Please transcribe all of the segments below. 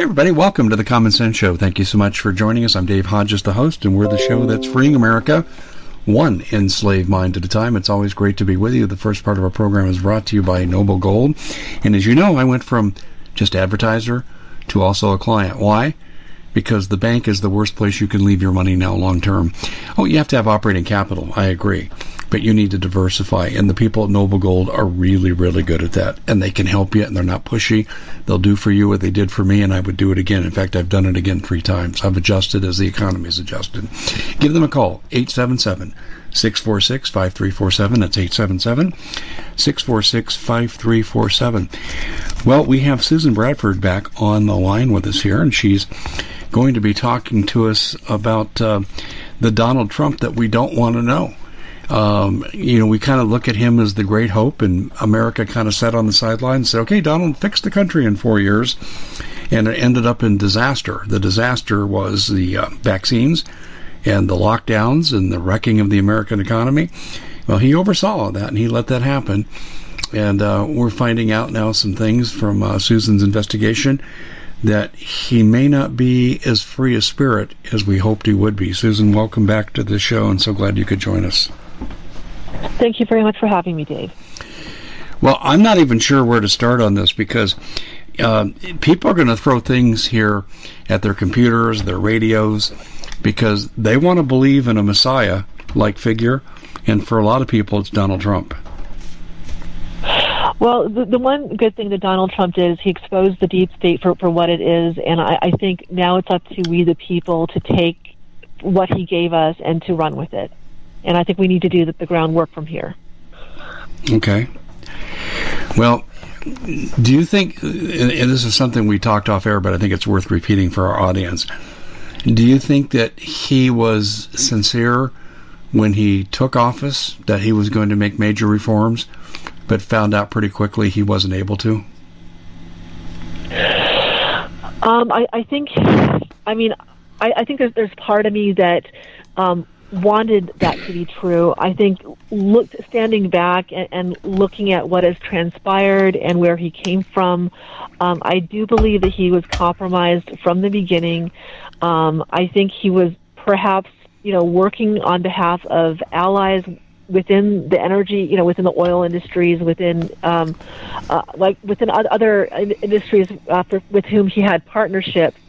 Hey, everybody, welcome to the Common Sense Show. Thank you so much for joining us. I'm Dave Hodges, the host, and we're the show that's freeing America one enslaved mind at a time. It's always great to be with you. The first part of our program is brought to you by Noble Gold. And as you know, I went from just advertiser to also a client. Why? Because the bank is the worst place you can leave your money now long term. Oh, you have to have operating capital. I agree but you need to diversify. And the people at Noble Gold are really, really good at that. And they can help you, and they're not pushy. They'll do for you what they did for me, and I would do it again. In fact, I've done it again three times. I've adjusted as the economy has adjusted. Give them a call, 877 646 5347. That's 877 646 5347. Well, we have Susan Bradford back on the line with us here, and she's going to be talking to us about uh, the Donald Trump that we don't want to know. Um, you know, we kind of look at him as the great hope, and America kind of sat on the sidelines and said, okay, Donald fixed the country in four years. And it ended up in disaster. The disaster was the uh, vaccines and the lockdowns and the wrecking of the American economy. Well, he oversaw that and he let that happen. And uh, we're finding out now some things from uh, Susan's investigation that he may not be as free a spirit as we hoped he would be. Susan, welcome back to the show and so glad you could join us. Thank you very much for having me, Dave. Well, I'm not even sure where to start on this because uh, people are going to throw things here at their computers, their radios, because they want to believe in a Messiah like figure, and for a lot of people, it's Donald Trump. Well, the, the one good thing that Donald Trump did is he exposed the deep state for, for what it is, and I, I think now it's up to we, the people, to take what he gave us and to run with it and I think we need to do the, the groundwork from here. Okay. Well, do you think, and this is something we talked off air, but I think it's worth repeating for our audience. Do you think that he was sincere when he took office, that he was going to make major reforms, but found out pretty quickly he wasn't able to? Um, I, I think, I mean, I, I think there's, there's part of me that um, wanted that to be true. I think look, standing back and, and looking at what has transpired and where he came from, um, I do believe that he was compromised from the beginning. Um, I think he was perhaps, you know, working on behalf of allies within the energy, you know, within the oil industries, within um, uh, like within other industries uh, for, with whom he had partnerships.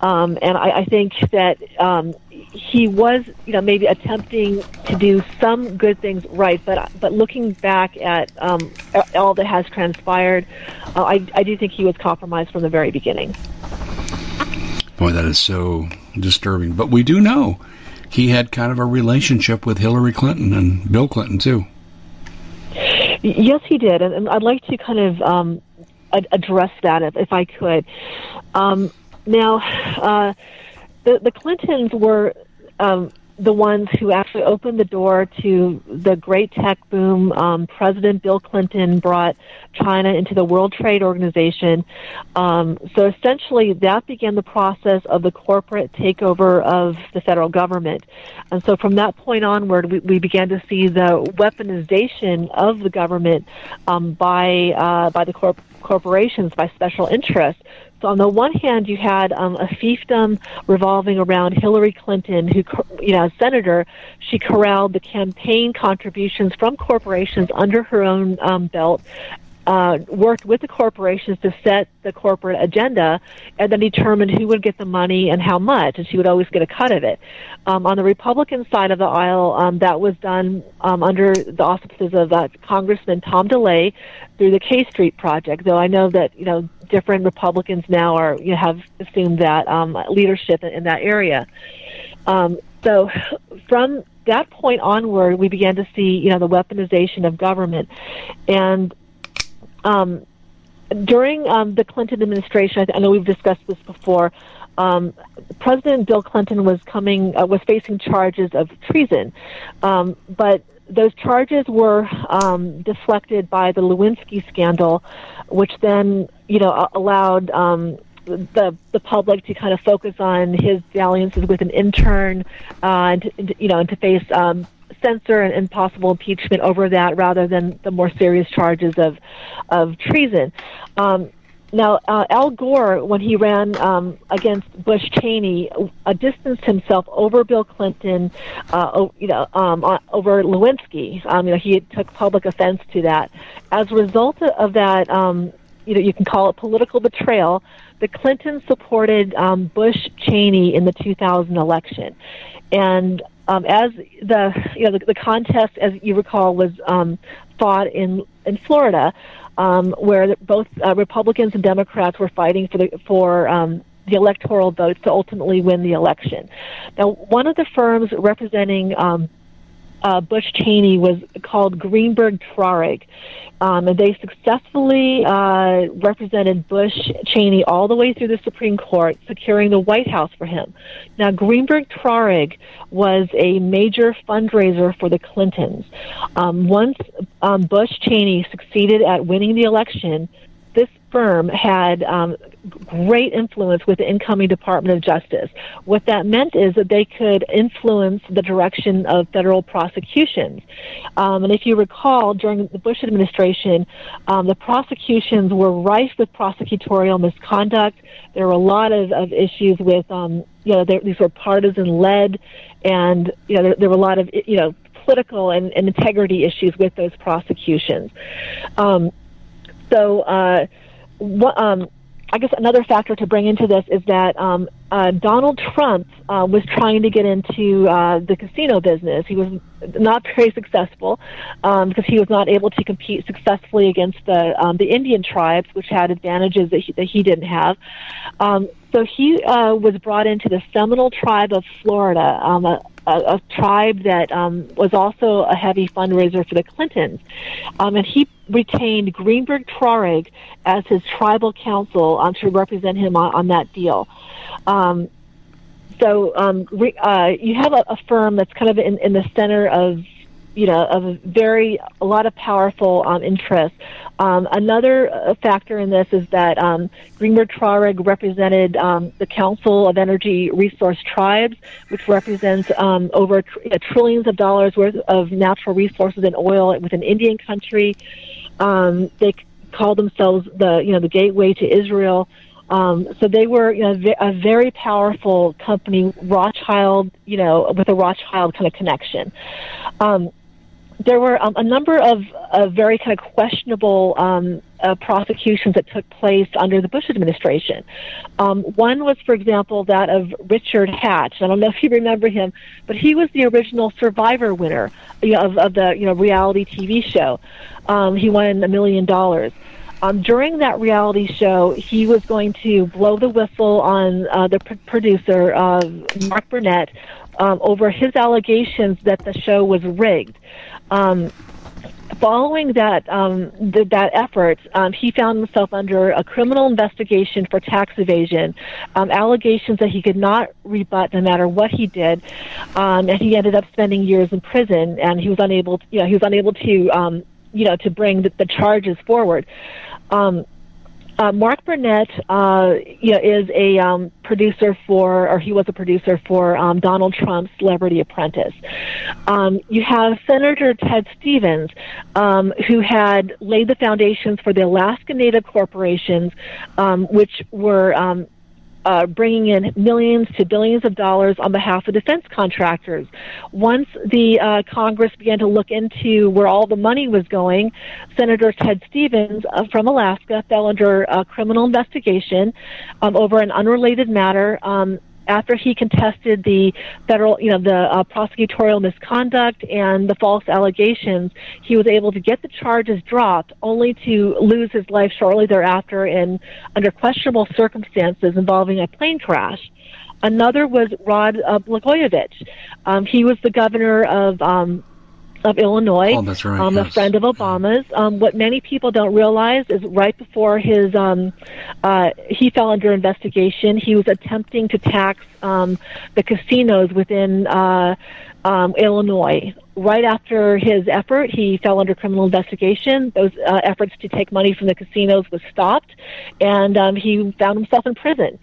Um, and I, I think that um, he was, you know, maybe attempting to do some good things right, but but looking back at um, all that has transpired, uh, I, I do think he was compromised from the very beginning. Boy, that is so disturbing. But we do know he had kind of a relationship with Hillary Clinton and Bill Clinton too. Yes, he did, and, I'd like to kind of um, address that if, if I could. Um, now, uh, the the Clintons were um, the ones who actually opened the door to the great tech boom. Um, President Bill Clinton brought China into the World Trade Organization. Um, so essentially, that began the process of the corporate takeover of the federal government. And so from that point onward, we, we began to see the weaponization of the government um, by uh, by the corp- corporations, by special interests so on the one hand, you had um, a fiefdom revolving around Hillary Clinton, who, you know, as senator, she corralled the campaign contributions from corporations under her own um, belt, uh, worked with the corporations to set the corporate agenda and then determined who would get the money and how much, and she would always get a cut of it. Um, on the Republican side of the aisle, um, that was done um, under the auspices of uh, Congressman Tom DeLay through the K Street Project. Though I know that you know different Republicans now are you know, have assumed that um, leadership in, in that area. Um, so from that point onward, we began to see you know the weaponization of government, and um, during um, the Clinton administration, I know we've discussed this before. Um, President Bill Clinton was coming uh, was facing charges of treason, um, but those charges were um, deflected by the Lewinsky scandal, which then you know allowed um, the the public to kind of focus on his dalliances with an intern, uh, and, and you know, and to face um, censor and, possible impeachment over that, rather than the more serious charges of of treason. Um, now, uh, Al Gore, when he ran um, against Bush Cheney, uh, distanced himself over Bill Clinton, uh, you know, um, over Lewinsky. Um, you know, he took public offense to that. As a result of that, um, you know, you can call it political betrayal. The Clintons supported um, Bush Cheney in the 2000 election, and um, as the you know the, the contest, as you recall, was um, fought in in Florida um, where both uh, Republicans and Democrats were fighting for the for um, the electoral votes to ultimately win the election. Now, one of the firms representing um, uh, Bush Cheney was called Greenberg Traurig, um, and they successfully uh, represented Bush Cheney all the way through the Supreme Court, securing the White House for him. Now, Greenberg Traurig was a major fundraiser for the Clintons. Um, once um, Bush Cheney succeeded at winning the election, firm had um, great influence with the incoming Department of Justice. What that meant is that they could influence the direction of federal prosecutions. Um, and if you recall, during the Bush administration, um, the prosecutions were rife with prosecutorial misconduct. There were a lot of, of issues with, um, you know, these were partisan led, and you know, there, there were a lot of, you know, political and, and integrity issues with those prosecutions. Um, so, uh, what, um, I guess another factor to bring into this is that um, uh, Donald Trump uh, was trying to get into uh, the casino business. He was not very successful um, because he was not able to compete successfully against the um, the Indian tribes, which had advantages that he, that he didn't have. Um, so he uh, was brought into the Seminole tribe of Florida, um, a, a tribe that um, was also a heavy fundraiser for the Clintons. Um, and he retained Greenberg Traurig as his tribal counsel um, to represent him on, on that deal. Um, so um, re, uh, you have a, a firm that's kind of in, in the center of you know, of a very a lot of powerful um, interests. Um, another uh, factor in this is that um, Greenberg Traurig represented um, the Council of Energy Resource Tribes, which represents um, over tr- uh, trillions of dollars worth of natural resources and oil within Indian country. Um, they call themselves the you know the gateway to Israel. Um, so they were, you know, a very powerful company, Rothschild, you know, with a Rothschild kind of connection. Um, there were um, a number of, of very kind of questionable um, uh, prosecutions that took place under the Bush administration. Um, one was, for example, that of Richard Hatch. I don't know if you remember him, but he was the original Survivor winner you know, of, of the you know reality TV show. Um, he won a million dollars. Um, during that reality show, he was going to blow the whistle on uh, the pr- producer, uh, Mark Burnett, um, over his allegations that the show was rigged. Um, following that um, th- that effort, um, he found himself under a criminal investigation for tax evasion, um, allegations that he could not rebut no matter what he did, um, and he ended up spending years in prison. And he was unable, to, you know, he was unable to, um, you know, to bring the, the charges forward. Um, uh, Mark Burnett, uh, you know, is a um, producer for, or he was a producer for um, Donald Trump's Celebrity Apprentice. Um, you have Senator Ted Stevens, um, who had laid the foundations for the Alaska Native corporations, um, which were um, uh, bringing in millions to billions of dollars on behalf of defense contractors. Once the uh, Congress began to look into where all the money was going, Senator Ted Stevens uh, from Alaska fell under a criminal investigation um, over an unrelated matter. Um, after he contested the federal, you know, the uh, prosecutorial misconduct and the false allegations, he was able to get the charges dropped, only to lose his life shortly thereafter in under questionable circumstances involving a plane crash. Another was Rod uh, Blagojevich. Um, he was the governor of um, of Illinois, oh, that's right, um, yes. a friend of Obama's. Um, what many people don't realize is right before his um, uh, he fell under investigation, he was attempting to tax um, the casinos within uh, um, Illinois. Right after his effort, he fell under criminal investigation. Those uh, efforts to take money from the casinos was stopped, and um, he found himself in prison.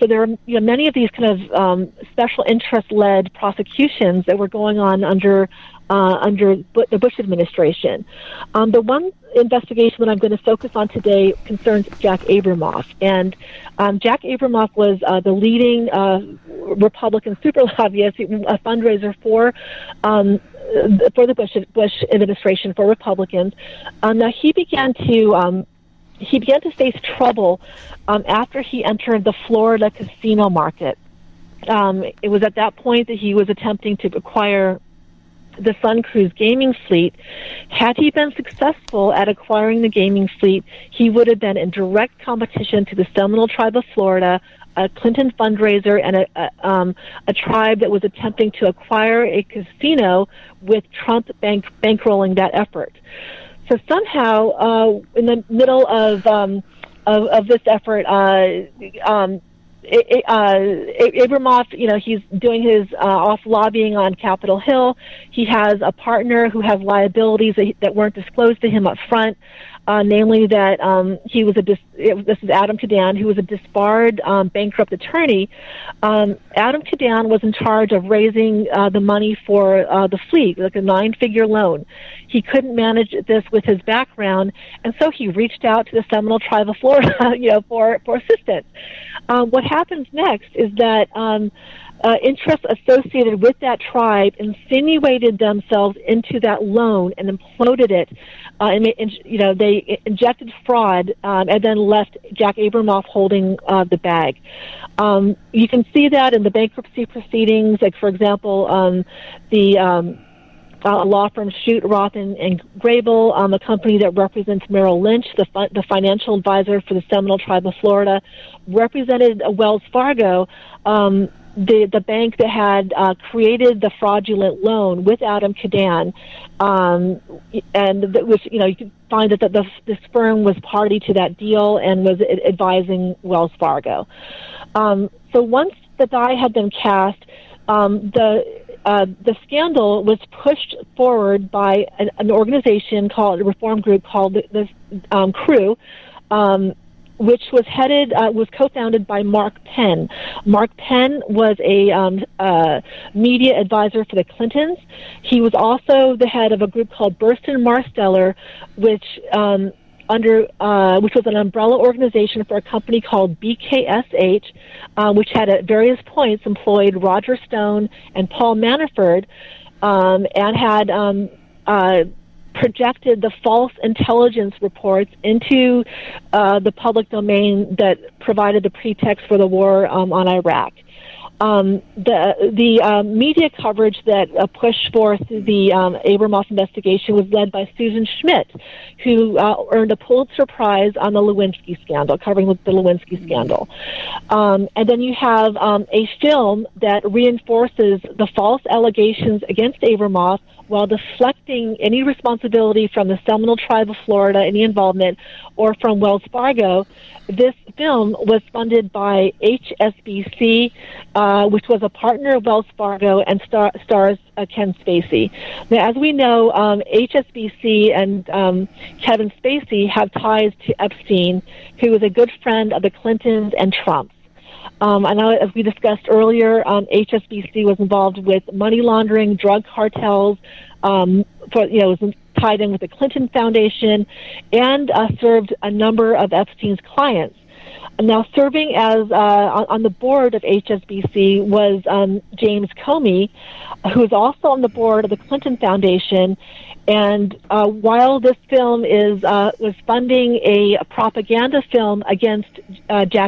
So there are you know, many of these kind of um, special interest-led prosecutions that were going on under uh, under the Bush administration. Um, the one investigation that I'm going to focus on today concerns Jack Abramoff, and um, Jack Abramoff was uh, the leading uh, Republican super lobbyist, a fundraiser for. Um, for the Bush, Bush administration, for Republicans, um, now he began to um, he began to face trouble um, after he entered the Florida casino market. Um, it was at that point that he was attempting to acquire the SunCruz gaming fleet. Had he been successful at acquiring the gaming fleet, he would have been in direct competition to the Seminole Tribe of Florida, a Clinton fundraiser, and a, a, um, a tribe that was attempting to acquire a casino with Trump bank, bankrolling that effort. So somehow, uh, in the middle of um, of, of this effort, uh, um, uh, Abramoff, you know, he's doing his uh, off lobbying on Capitol Hill. He has a partner who has liabilities that, that weren't disclosed to him up front, uh, namely that um, he was a dis- it, this is Adam Kidan, who was a disbarred um, bankrupt attorney. Um, Adam Kidan was in charge of raising uh, the money for uh, the fleet, like a nine-figure loan. He couldn't manage this with his background, and so he reached out to the Seminole Tribe of Florida, you know, for for assistance. Um, what happens next is that um, uh, interests associated with that tribe insinuated themselves into that loan and imploded it. Uh, and, and you know they injected fraud um, and then left Jack Abramoff holding uh, the bag. Um, you can see that in the bankruptcy proceedings. Like for example, um, the um, uh, law firm Shute, Roth, and, and Grable, um, a company that represents Merrill Lynch, the, fi- the financial advisor for the Seminole Tribe of Florida, represented Wells Fargo, um, the the bank that had uh, created the fraudulent loan with Adam Kidan, um, and that was you know you could find that the, the, this firm was party to that deal and was advising Wells Fargo. Um, so once the die had been cast, um, the uh, the scandal was pushed forward by an, an, organization called a reform group called the, the um, Crew. Um, which was headed uh, was co-founded by Mark Penn. Mark Penn was a um, uh, media advisor for the Clintons. He was also the head of a group called Burson-Marsteller, which um, under uh, which was an umbrella organization for a company called BKSH, uh, which had at various points employed Roger Stone and Paul Manafort, um, and had um, uh, projected the false intelligence reports into uh, the public domain that provided the pretext for the war um, on Iraq. Um, the the uh, media coverage that uh, pushed forth the um, Abramoff investigation was led by Susan Schmidt, who uh, earned a Pulitzer Prize on the Lewinsky scandal, covering the Lewinsky scandal. Um, and then you have um, a film that reinforces the false allegations against Abramoff while deflecting any responsibility from the Seminole Tribe of Florida, any involvement, or from Wells Fargo. This film was funded by HSBC, uh, which was a partner of Wells Fargo and star- stars uh, Ken Spacey. Now, as we know, um, HSBC and um, Kevin Spacey have ties to Epstein, who was a good friend of the Clintons and Trumps. Um, I know, as we discussed earlier, um, HSBC was involved with money laundering, drug cartels, um, for, you know, was tied in with the Clinton Foundation, and uh, served a number of Epstein's clients. Now, serving as uh, on the board of HSBC was um, James Comey, who is also on the board of the Clinton Foundation. And uh, while this film is uh, was funding a propaganda film against uh, Jack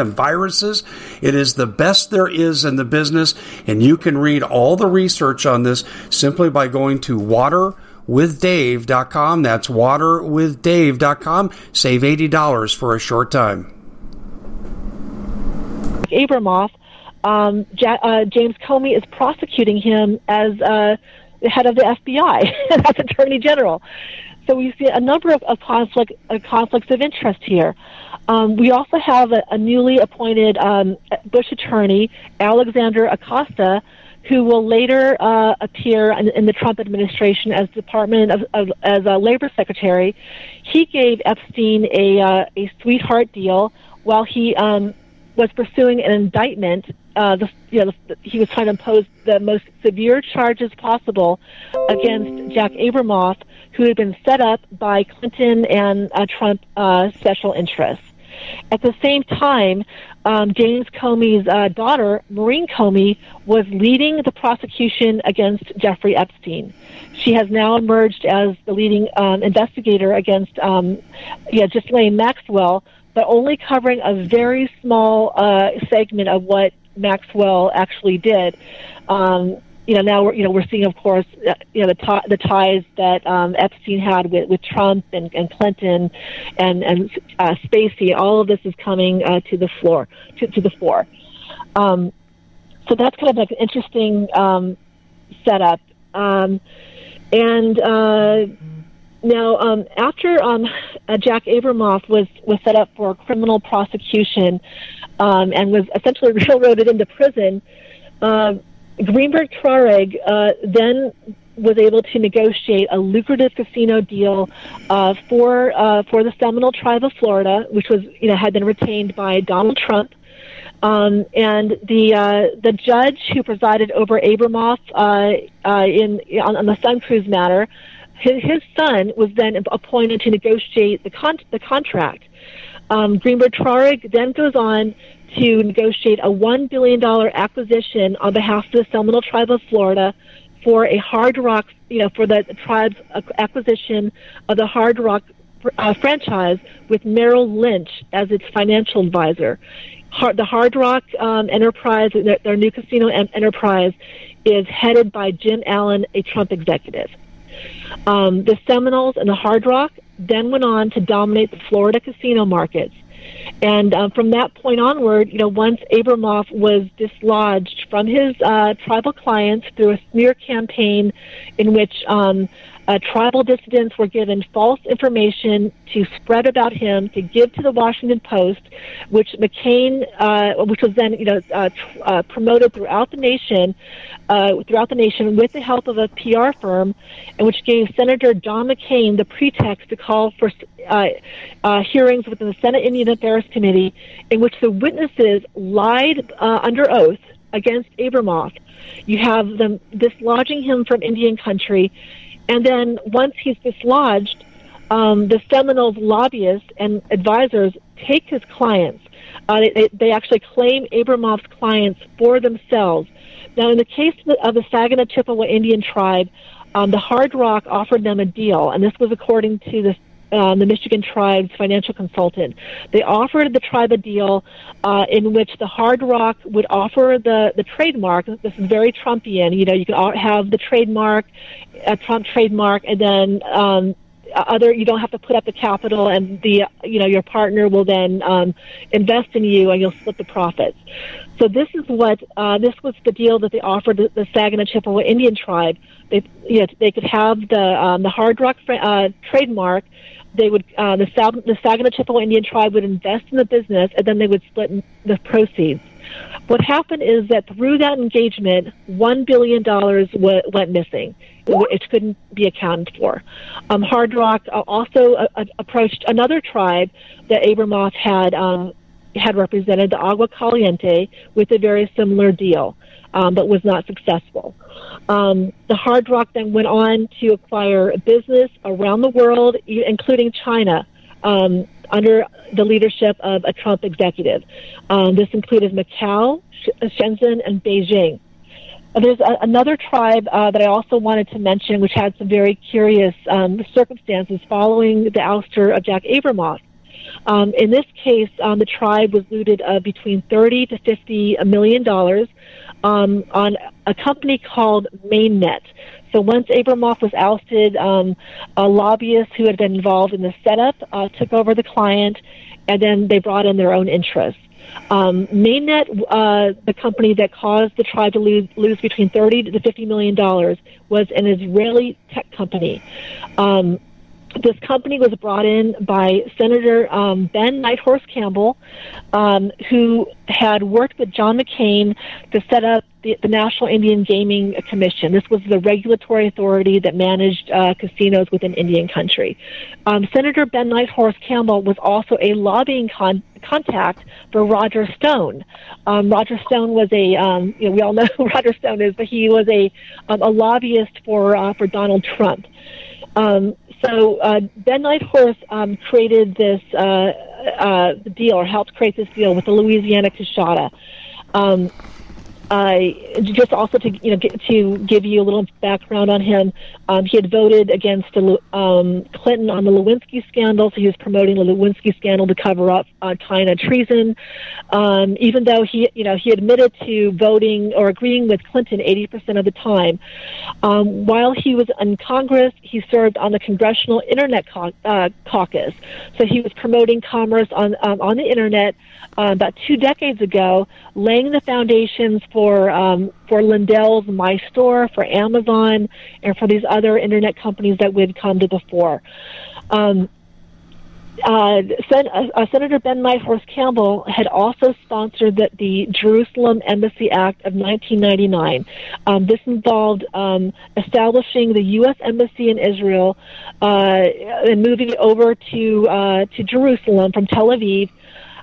and viruses. It is the best there is in the business, and you can read all the research on this simply by going to water waterwithdave.com. That's waterwithdave.com. Save $80 for a short time. Abramoff, um, ja- uh, James Comey is prosecuting him as uh, the head of the FBI, as Attorney General. So we see a number of, of conflict, uh, conflicts of interest here. Um, we also have a, a newly appointed um, Bush attorney, Alexander Acosta, who will later uh, appear in, in, the Trump administration as Department of, of, as a labor secretary. He gave Epstein a uh, a sweetheart deal while he um, was pursuing an indictment. Uh, the, you know, the, he was trying to impose the most severe charges possible against Jack Abramoff, who had been set up by Clinton and uh, Trump uh, special interests. At the same time, um, James Comey's uh, daughter, Maureen Comey, was leading the prosecution against Jeffrey Epstein. She has now emerged as the leading um, investigator against, um, yeah, Ghislaine Maxwell, but only covering a very small uh, segment of what Maxwell actually did. Um, you know, now we're you know we're seeing, of course, uh, you know the t- the ties that um, Epstein had with, with Trump and, and Clinton and and uh, Spacey. All of this is coming uh, to the floor to, to the fore. Um, so that's kind of like an interesting um, setup. Um, and uh, now, um, after um, uh, Jack Abramoff was was set up for criminal prosecution um, and was essentially railroaded into prison, uh, Greenberg Traurig uh, then was able to negotiate a lucrative casino deal uh, for uh, for the Seminole Tribe of Florida, which was you know had been retained by Donald Trump. Um, and the uh, the judge who presided over Abramoff uh, uh, in on, on the SunCruz matter, his, his son was then appointed to negotiate the con- the contract. Um, Greenberg Traurig then goes on to negotiate a one billion dollar acquisition on behalf of the Seminole Tribe of Florida for a Hard Rock, you know, for the tribe's acquisition of the Hard Rock uh, franchise with Merrill Lynch as its financial advisor hard, the Hard Rock um, Enterprise, their, their new casino en- enterprise, is headed by Jim Allen, a Trump executive. Um, the Seminoles and the Hard Rock then went on to dominate the Florida casino markets. And um, from that point onward, you know, once Abramoff was dislodged from his uh, tribal clients through a smear campaign in which um, uh, tribal dissidents were given false information to spread about him to give to the Washington Post, which McCain, uh, which was then you know uh, uh, promoted throughout the nation, uh, throughout the nation with the help of a PR firm, and which gave Senator John McCain the pretext to call for uh, hearings within the Senate Indian Affairs Committee, in which the witnesses lied uh, under oath against Abramoff. You have them dislodging him from Indian country and then once he's dislodged, um, the Seminoles lobbyists and advisors take his clients. Uh, they, they actually claim Abramoff's clients for themselves. Now, in the case of the Saginaw Chippewa Indian tribe, um, the Hard Rock offered them a deal, and this was according to the um, the Michigan tribe's financial consultant. They offered the tribe a deal uh, in which the Hard Rock would offer the, the trademark. This is very Trumpian. You know, you can have the trademark, a Trump trademark, and then um, other you don't have to put up the capital and the you know your partner will then um, invest in you and you'll split the profits so this is what uh, this was the deal that they offered the, the Saginaw Chippewa Indian tribe they you know they could have the um, the hard rock uh, trademark they would uh, the, the Saginaw Chippewa Indian tribe would invest in the business, and then they would split the proceeds. What happened is that through that engagement, one billion dollars w- went missing. It couldn't be accounted for. Um, Hard Rock uh, also uh, approached another tribe that Abramoff had um, had represented, the Agua Caliente, with a very similar deal, um, but was not successful. Um, the Hard Rock then went on to acquire business around the world, including China, um, under the leadership of a Trump executive. Um, this included Macau, Shenzhen, and Beijing. Uh, there's a, another tribe uh, that I also wanted to mention, which had some very curious um, circumstances following the ouster of Jack Abramoff. Um, in this case, um, the tribe was looted uh, between 30 to 50 million dollars um, on a company called MainNet. So once Abramoff was ousted, um, a lobbyist who had been involved in the setup uh, took over the client, and then they brought in their own interests. Um, MainNet, uh, the company that caused the tribe to lose, lose between 30 to 50 million dollars, was an Israeli tech company. Um, this company was brought in by Senator um, Ben Nighthorse Campbell, um, who had worked with John McCain to set up the, the, National Indian Gaming Commission. This was the regulatory authority that managed uh, casinos within Indian country. Um, Senator Ben Nighthorse Campbell was also a lobbying con- contact for Roger Stone. Um, Roger Stone was a, um, you know, we all know who Roger Stone is, but he was a, um, a lobbyist for uh, for Donald Trump. Um, so uh, Ben Nighthorse um, created this uh, uh, deal, or helped create this deal with the Louisiana Coushatta. Um, uh, just also to you know get, to give you a little background on him, um, he had voted against um, Clinton on the Lewinsky scandal, so he was promoting the Lewinsky scandal to cover up uh, China treason. Um, even though he you know he admitted to voting or agreeing with Clinton 80% of the time. Um, while he was in Congress, he served on the Congressional Internet Cau- uh, Caucus, so he was promoting commerce on um, on the internet uh, about two decades ago, laying the foundations for um, for Lindell's My Store, for Amazon, and for these other internet companies that we'd come to the fore. Um, uh, Sen- uh, Senator Ben Nighthorse Campbell had also sponsored the, the Jerusalem Embassy Act of 1999. Um, this involved um, establishing the U.S. Embassy in Israel uh, and moving over to uh, to Jerusalem from Tel Aviv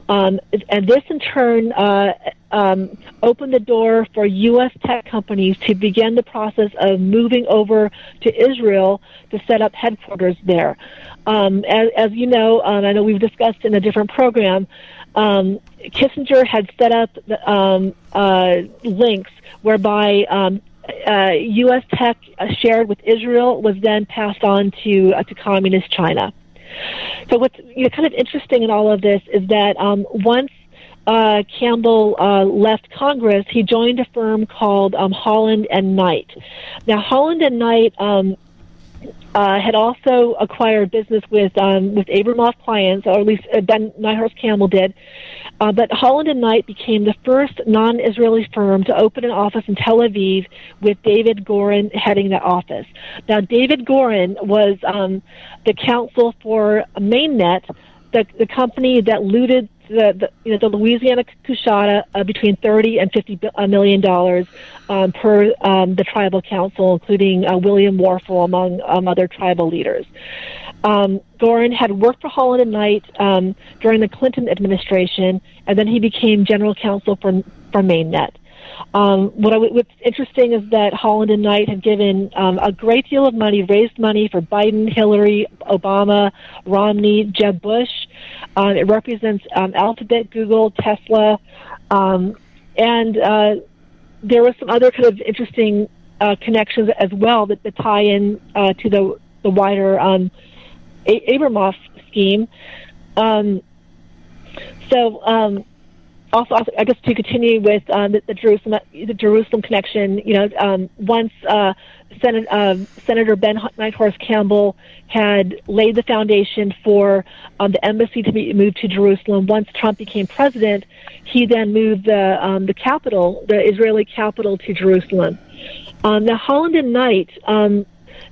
um, and this, in turn, uh, um, opened the door for U.S. tech companies to begin the process of moving over to Israel to set up headquarters there. Um, as, as, you know, um, I know we've discussed in a different program, um, Kissinger had set up the, um, uh, links whereby um, uh, U.S. tech shared with Israel was then passed on to uh, to communist China. So what's you know, kind of interesting in all of this is that um, once uh, Campbell uh, left Congress, he joined a firm called um, Holland and Knight. Now, Holland and Knight um, uh, had also acquired business with um, with Abramoff clients, or at least uh, Ben Nighthorse Campbell did. Uh, but Holland and Knight became the first non-Israeli firm to open an office in Tel Aviv, with David Goren heading that office. Now, David Goren was um, the counsel for MainNet, the, the company that looted the, the, you know, the Louisiana Coushatta uh, between 30 and 50 million dollars um, per um, the tribal council, including uh, William Worfel among um, other tribal leaders. Um, Goren had worked for Holland and Knight um, during the Clinton administration, and then he became general counsel for for MainNet. Um, what I, what's interesting is that Holland and Knight have given um, a great deal of money, raised money for Biden, Hillary, Obama, Romney, Jeb Bush. Um, it represents um, Alphabet, Google, Tesla, um, and uh, there were some other kind of interesting uh, connections as well that, that tie in uh, to the the wider um, a- Abramoff scheme. Um, so um, also, also, I guess to continue with uh, the, the, Jerusalem the Jerusalem connection, you know, um, once uh, uh, Senator Ben Nighthorse Campbell had laid the foundation for um, the embassy to be moved to Jerusalem. Once Trump became president, he then moved the um, the capital, the Israeli capital, to Jerusalem. Um, now, Holland and Knight um,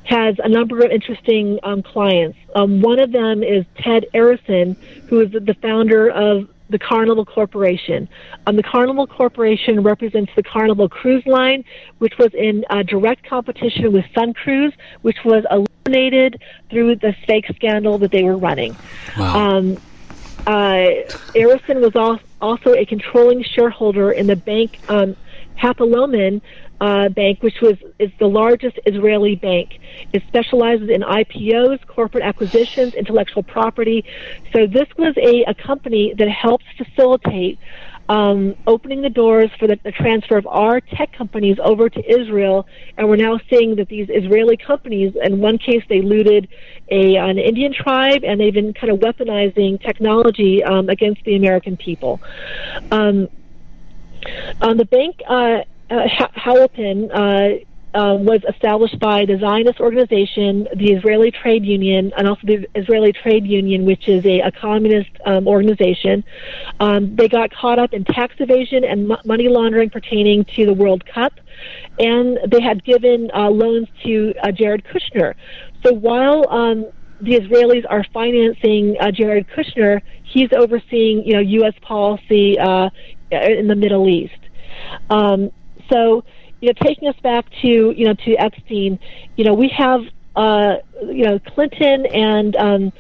has a number of interesting um, clients. Um, one of them is Ted Arison, who is the founder of the Carnival Corporation. Um, the Carnival Corporation represents the Carnival Cruise Line, which was in uh, direct competition with SunCruz, which was eliminated through the fake scandal that they were running. Wow. Um, uh, Arison was also a controlling shareholder in the bank um, Hapoalim, uh, Bank, which was is the largest Israeli bank. It specializes in IPOs, corporate acquisitions, intellectual property. So this was a, a company that helped facilitate um, opening the doors for the, the, transfer of our tech companies over to Israel, and we're now seeing that these Israeli companies, in one case, they looted a an Indian tribe, and they've been kind of weaponizing technology um, against the American people. Um, um, the bank uh, uh, uh, uh, was established by the Zionist organization, the Israeli Trade Union, and also the Israeli Trade Union, which is a, a communist um, organization. Um, they got caught up in tax evasion and m- money laundering pertaining to the World Cup, and they had given uh, loans to uh, Jared Kushner. So while um, the Israelis are financing uh, Jared Kushner, he's overseeing, you know, U.S. policy uh, in the Middle East. Um, so, you know, taking us back to you know to Epstein, you know, we have uh, you know Clinton and um,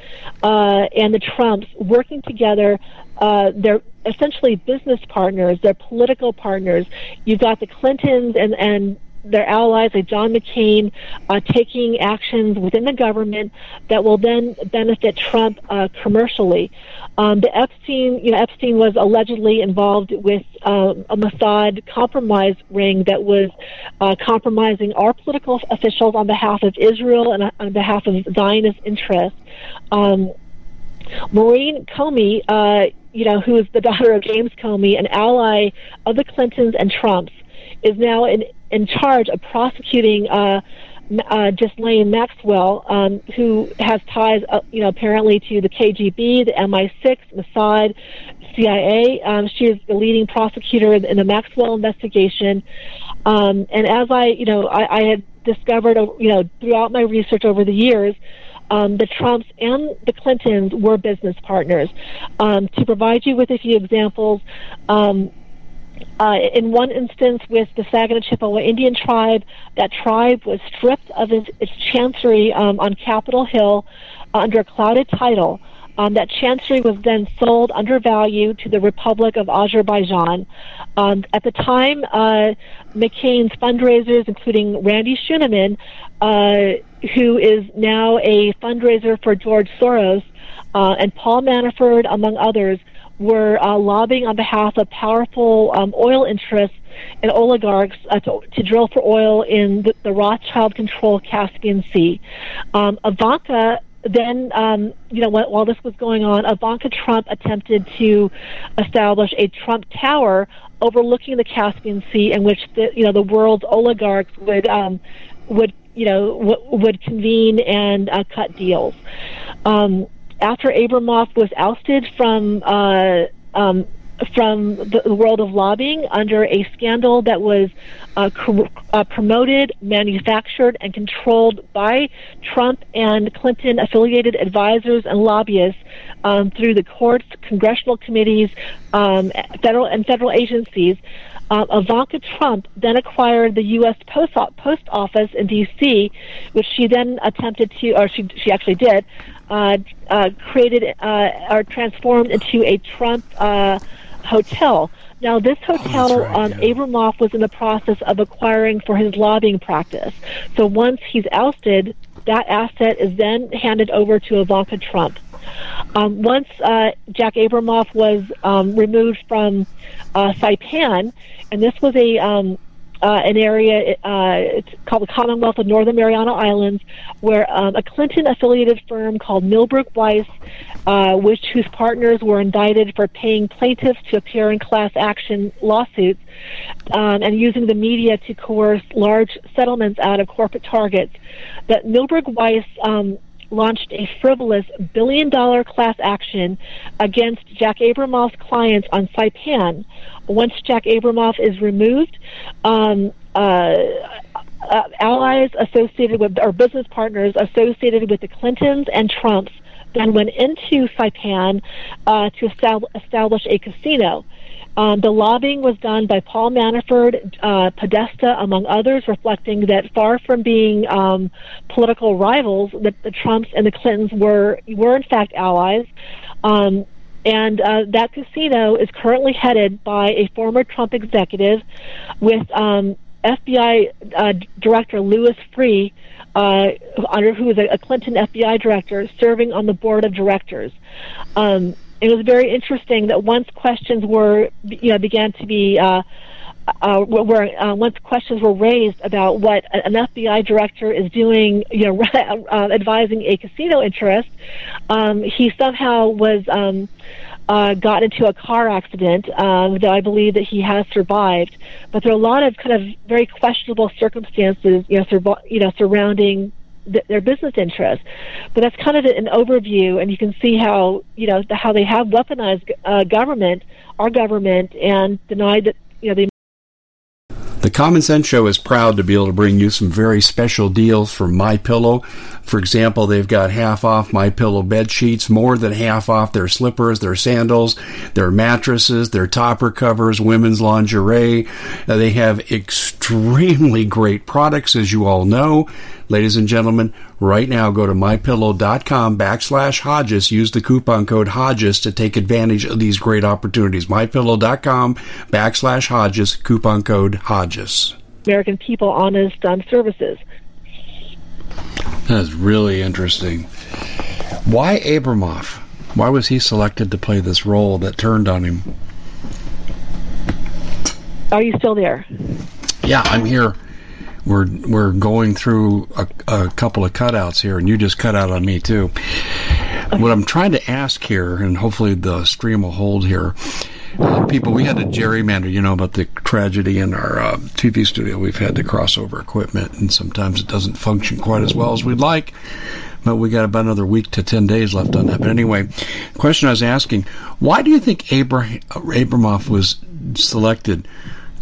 uh, and the Trumps working together. Uh, they're essentially business partners. They're political partners. You've got the Clintons and and their allies like John McCain uh, taking actions within the government that will then benefit Trump uh, commercially. Um, the Epstein, you know, Epstein was allegedly involved with uh, a Mossad compromise ring that was uh, compromising our political officials on behalf of Israel and on behalf of Zionist interests. Um, Maureen Comey, uh, you know, who is the daughter of James Comey, an ally of the Clintons and Trumps, is now in in charge of prosecuting uh, uh, Maxwell, um, who has ties, uh, you know, apparently to the KGB, the MI6, Mossad, CIA. Um, she is the leading prosecutor in the Maxwell investigation. Um, and as I, you know, I, I had discovered, you know, throughout my research over the years, um, the Trumps and the Clintons were business partners. Um, to provide you with a few examples, um, uh, in one instance with the Saginaw Chippewa Indian tribe, that tribe was stripped of its, its chancery um, on Capitol Hill under a clouded title. Um, that chancery was then sold under value to the Republic of Azerbaijan. Um, at the time, uh, McCain's fundraisers, including Randy Scheunemann, uh, who is now a fundraiser for George Soros, uh, and Paul Manafort, among others, were uh, lobbying on behalf of powerful um, oil interests and oligarchs uh, to, to, drill for oil in the, the Rothschild-controlled Caspian Sea. Um, Ivanka then, um, you know, while this was going on, Ivanka Trump attempted to establish a Trump Tower overlooking the Caspian Sea, in which the you know the world's oligarchs would um, would you know w- would convene and uh, cut deals. Um, after Abramoff was ousted from uh, um, from the world of lobbying under a scandal that was uh, uh, promoted, manufactured, and controlled by Trump and Clinton affiliated advisors and lobbyists um, through the courts, congressional committees, um, federal and federal agencies. Uh, Ivanka Trump then acquired the U.S. Post, Post Office in D.C., which she then attempted to, or she, she actually did, uh, uh, created uh, or transformed into a Trump uh, hotel. Now, this oh, hotel, oh, right, um, yeah. Abramoff was in the process of acquiring for his lobbying practice. So once he's ousted, that asset is then handed over to Ivanka Trump. Um, once uh, Jack Abramoff was um, removed from uh, Saipan, and this was a um, uh, an area uh, it's called the Commonwealth of Northern Mariana Islands, where um, a Clinton-affiliated firm called Milberg Weiss, uh, which whose partners were indicted for paying plaintiffs to appear in class action lawsuits um, and using the media to coerce large settlements out of corporate targets. That Milberg Weiss um, launched a frivolous billion dollar class action against Jack Abramoff's clients on Saipan. Once Jack Abramoff is removed, um, uh, uh, allies associated with, or business partners associated with the Clintons and Trumps then went into Saipan uh, to establish a casino. Um, the lobbying was done by Paul Manafort, uh, Podesta, among others, reflecting that far from being um, political rivals, that the Trumps and the Clintons were were in fact allies. Um, and uh, that casino is currently headed by a former Trump executive with um, FBI uh, Director Louis Freeh, uh, under who is a, Clinton FBI director, serving on the board of directors. Um, it was very interesting that once questions were, you know, began to be, uh, uh, where uh, once questions were raised about what an FBI director is doing, you know, uh, advising a casino interest, um, he somehow was um, uh, got into a car accident. Um, though I believe that he has survived, but there are a lot of kind of very questionable circumstances, you know, sur- you know, surrounding th- their business interests. But that's kind of an overview, and you can see how you know how they have weaponized uh, government, our government, and denied that you know the the Common Sense Show is proud to be able to bring you some very special deals from My Pillow. For example, they've got half off My Pillow bed sheets, more than half off their slippers, their sandals, their mattresses, their topper covers, women's lingerie. Uh, they have extremely great products, as you all know. Ladies and gentlemen, right now go to mypillow.com backslash Hodges. Use the coupon code Hodges to take advantage of these great opportunities. Mypillow.com backslash Hodges, coupon code Hodges. American people honest um, services. That's really interesting. Why Abramoff? Why was he selected to play this role that turned on him? Are you still there? Yeah, I'm here. We're we're going through a, a couple of cutouts here, and you just cut out on me too. What I'm trying to ask here, and hopefully the stream will hold here. Uh, people, we had to gerrymander, you know, about the tragedy in our uh, TV studio. We've had to cross over equipment, and sometimes it doesn't function quite as well as we'd like. But we got about another week to 10 days left on that. But anyway, the question I was asking, why do you think Abraham, Abramoff was selected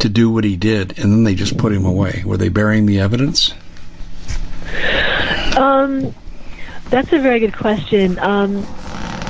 to do what he did, and then they just put him away? Were they burying the evidence? Um, that's a very good question. Um,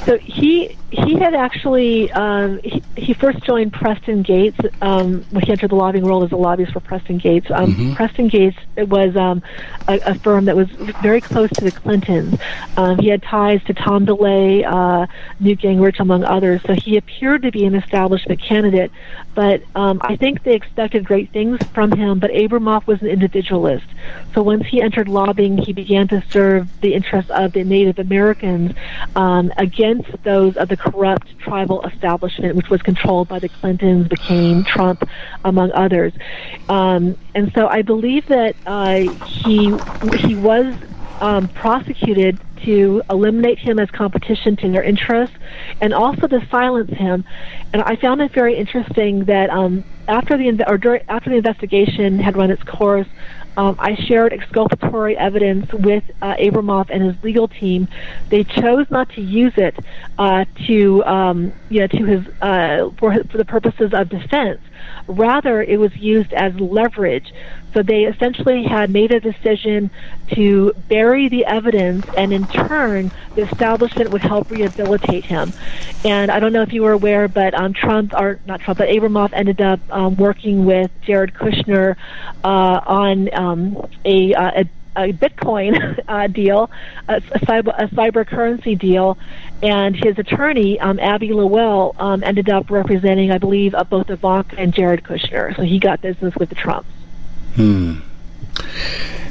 so he he had actually um, he, he first joined Preston Gates um, when he entered the lobbying world as a lobbyist for Preston Gates. Um, mm-hmm. Preston Gates was um, a, a, firm that was very close to the Clintons. Um, he had ties to Tom DeLay, uh, Newt Gingrich, among others. So he appeared to be an establishment candidate. But um, I think they expected great things from him. But Abramoff was an individualist. So once he entered lobbying, he began to serve the interests of the Native Americans against those of the corrupt tribal establishment, which was controlled by the Clintons, McCain, Trump, among others. Um, and so I believe that uh, he he was um, prosecuted to eliminate him as competition to their interests and also to silence him. And I found it very interesting that um, after the or during, after the investigation had run its course, um, I shared exculpatory evidence with uh, Abramoff and his legal team. They chose not to use it uh, to, um, you know, to his uh, for for the purposes of defense. Rather, it was used as leverage. So they essentially had made a decision to bury the evidence, and in turn, the establishment would help rehabilitate him. And I don't know if you were aware, but um, Trump, or not Trump, but Abramoff ended up um, working with Jared Kushner uh, on um, a, uh, a a Bitcoin uh, deal, a, a, cyber, a cyber currency deal, and his attorney, um, Abbe Lowell, um, ended up representing, I believe, uh, both Ivanka and Jared Kushner. So he got business with the Trumps. Hmm.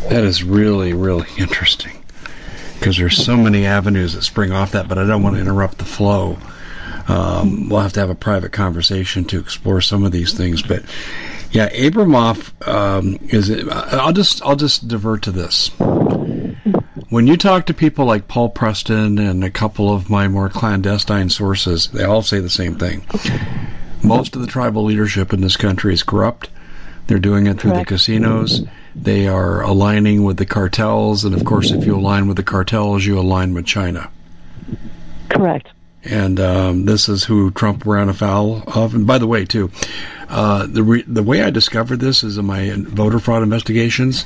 That is really, really interesting because there's so many avenues that spring off that, but I don't want to interrupt the flow. Um, we'll have to have a private conversation to explore some of these things, but yeah, Abramoff um, is. I'll just I'll just divert to this. When you talk to people like Paul Preston and a couple of my more clandestine sources, they all say the same thing. Most of the tribal leadership in this country is corrupt. They're doing it through Correct. the casinos. They are aligning with the cartels, and of course, if you align with the cartels, you align with China. Correct. And um, this is who Trump ran afoul of. And by the way, too, uh, the re- the way I discovered this is in my voter fraud investigations.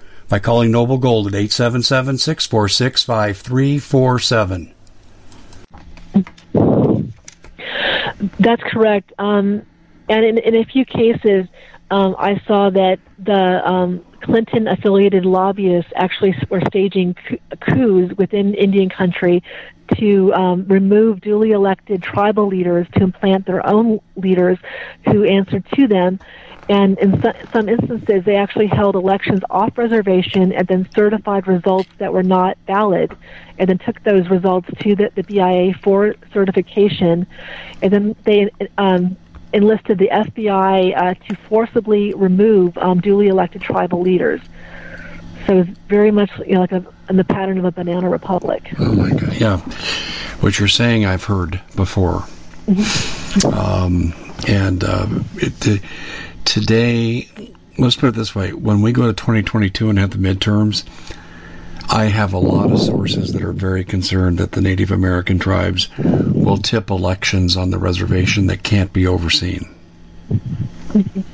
by calling Noble Gold at 877 646 5347. That's correct. Um, and in, in, a few cases, um, I saw that the um, Clinton affiliated lobbyists actually were staging coups within Indian country to um, remove duly elected tribal leaders to implant their own leaders who answered to them and in some instances, they actually held elections off reservation and then certified results that were not valid, and then took those results to the, the BIA for certification. And then they um, enlisted the FBI uh, to forcibly remove um, duly elected tribal leaders. So it's very much you know, like a, in the pattern of a banana republic. Oh my God! Yeah, what you're saying, I've heard before. Mm-hmm. um, and uh, it, today, let's put it this way: when we go to 2022 and have the midterms, I have a lot of sources that are very concerned that the Native American tribes will tip elections on the reservation that can't be overseen.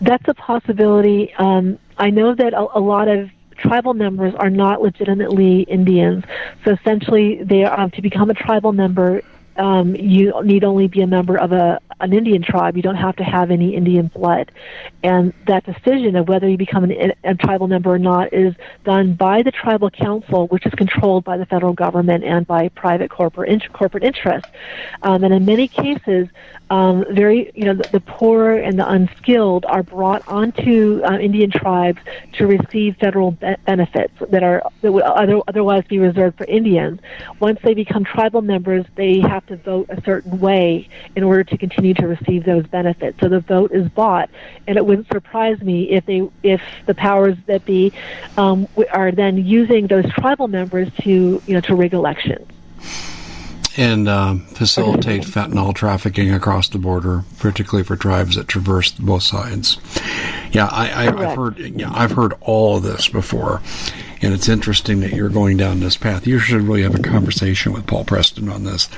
That's a possibility. Um, I know that a, a lot of tribal members are not legitimately Indians. So essentially, they are, um, to become a tribal member, um, you need only be a member of a an Indian tribe. You don't have to have any Indian blood, and that decision of whether you become an, a tribal member or not is done by the tribal council, which is controlled by the federal government and by private corporate corporate interests. Um, and in many cases, um, very you know the, the, poor and the unskilled are brought onto uh, Indian tribes to receive federal be- benefits that are that would other, otherwise be reserved for Indians. Once they become tribal members, they have to vote a certain way in order to continue to receive those benefits. So the vote is bought, and it wouldn't surprise me if they if the powers that be um, are then using those tribal members to you know to rig elections and um, facilitate fentanyl trafficking across the border, particularly for tribes that traverse both sides. Yeah, I, have heard. Yeah, I've heard all of this before, and it's interesting that you're going down this path. You should really have a conversation with Paul Preston on this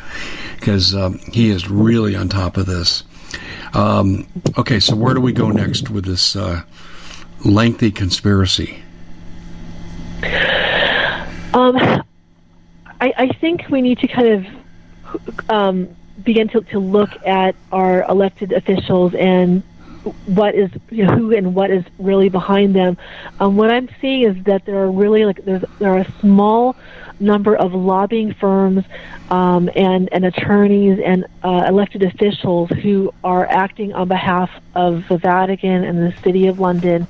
because um, he is really on top of this. Um, okay, so where do we go next with this uh, lengthy conspiracy? Um, I, I think we need to kind of um, begin to, to look at our elected officials and what is you know, who and what is really behind them. Um, what I'm seeing is that there are really like there's there are a small number of lobbying firms um, and and attorneys and uh, elected officials who are acting on behalf of the Vatican and the City of London.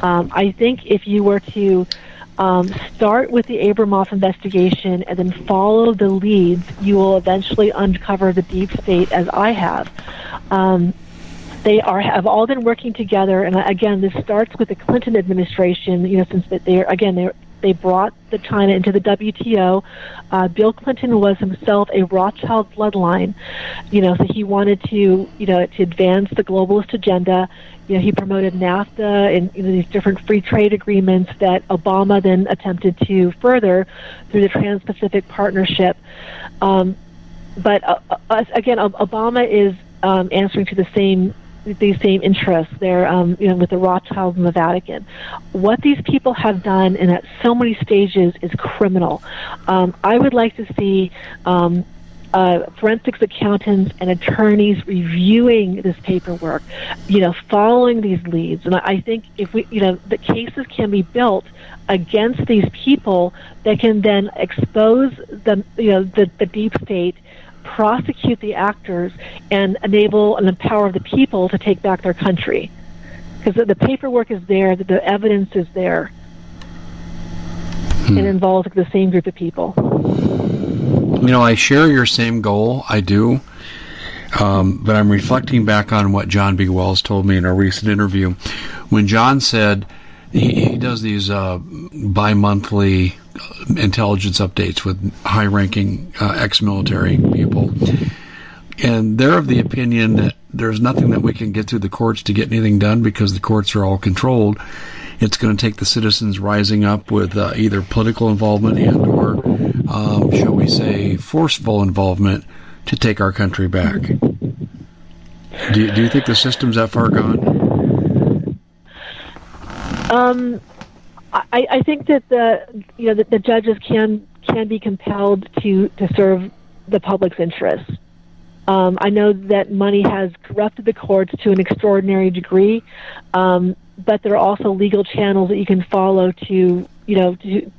Um, I think if you were to um, start with the Abramoff investigation and then follow the leads, you will eventually uncover the deep state as I have. Um, they are have all been working together, and again, this starts with the Clinton administration. You know, since they are again they they brought the China into the WTO. Uh, Bill Clinton was himself a Rothschild bloodline, you know, so he wanted to you know to advance the globalist agenda you know, he promoted NAFTA and you know, these different free trade agreements that Obama then attempted to further through the Trans-Pacific Partnership. Um, but uh, uh, again, Obama is um, answering to the same these same interests. They're um, you know with the Rothschilds and the Vatican. What these people have done, and at so many stages, is criminal. Um, I would like to see um, uh, forensics accountants and attorneys reviewing this paperwork, you know, following these leads. And I think if we, you know, the cases can be built against these people that can then expose the, you know, the, the deep state, prosecute the actors, and enable and empower the people to take back their country. Because the, paperwork is there, the, the evidence is there. Hmm. It involves the same group of people. You know, I share your same goal. I do. Um, but I'm reflecting back on what John B. Wells told me in a recent interview. When John said he, he does these uh, bi monthly intelligence updates with high ranking uh, ex military people. And they're of the opinion that there's nothing that we can get through the courts to get anything done because the courts are all controlled. It's going to take the citizens rising up with uh, either political involvement and or um, shall we say, forceful involvement to take our country back. Do you, do you think the system's that far gone? Um, I, I think that the you know that the judges can can be compelled to to serve the public's interests. Um, I know that money has corrupted the courts to an extraordinary degree, um, but there are also legal channels that you can follow to you know to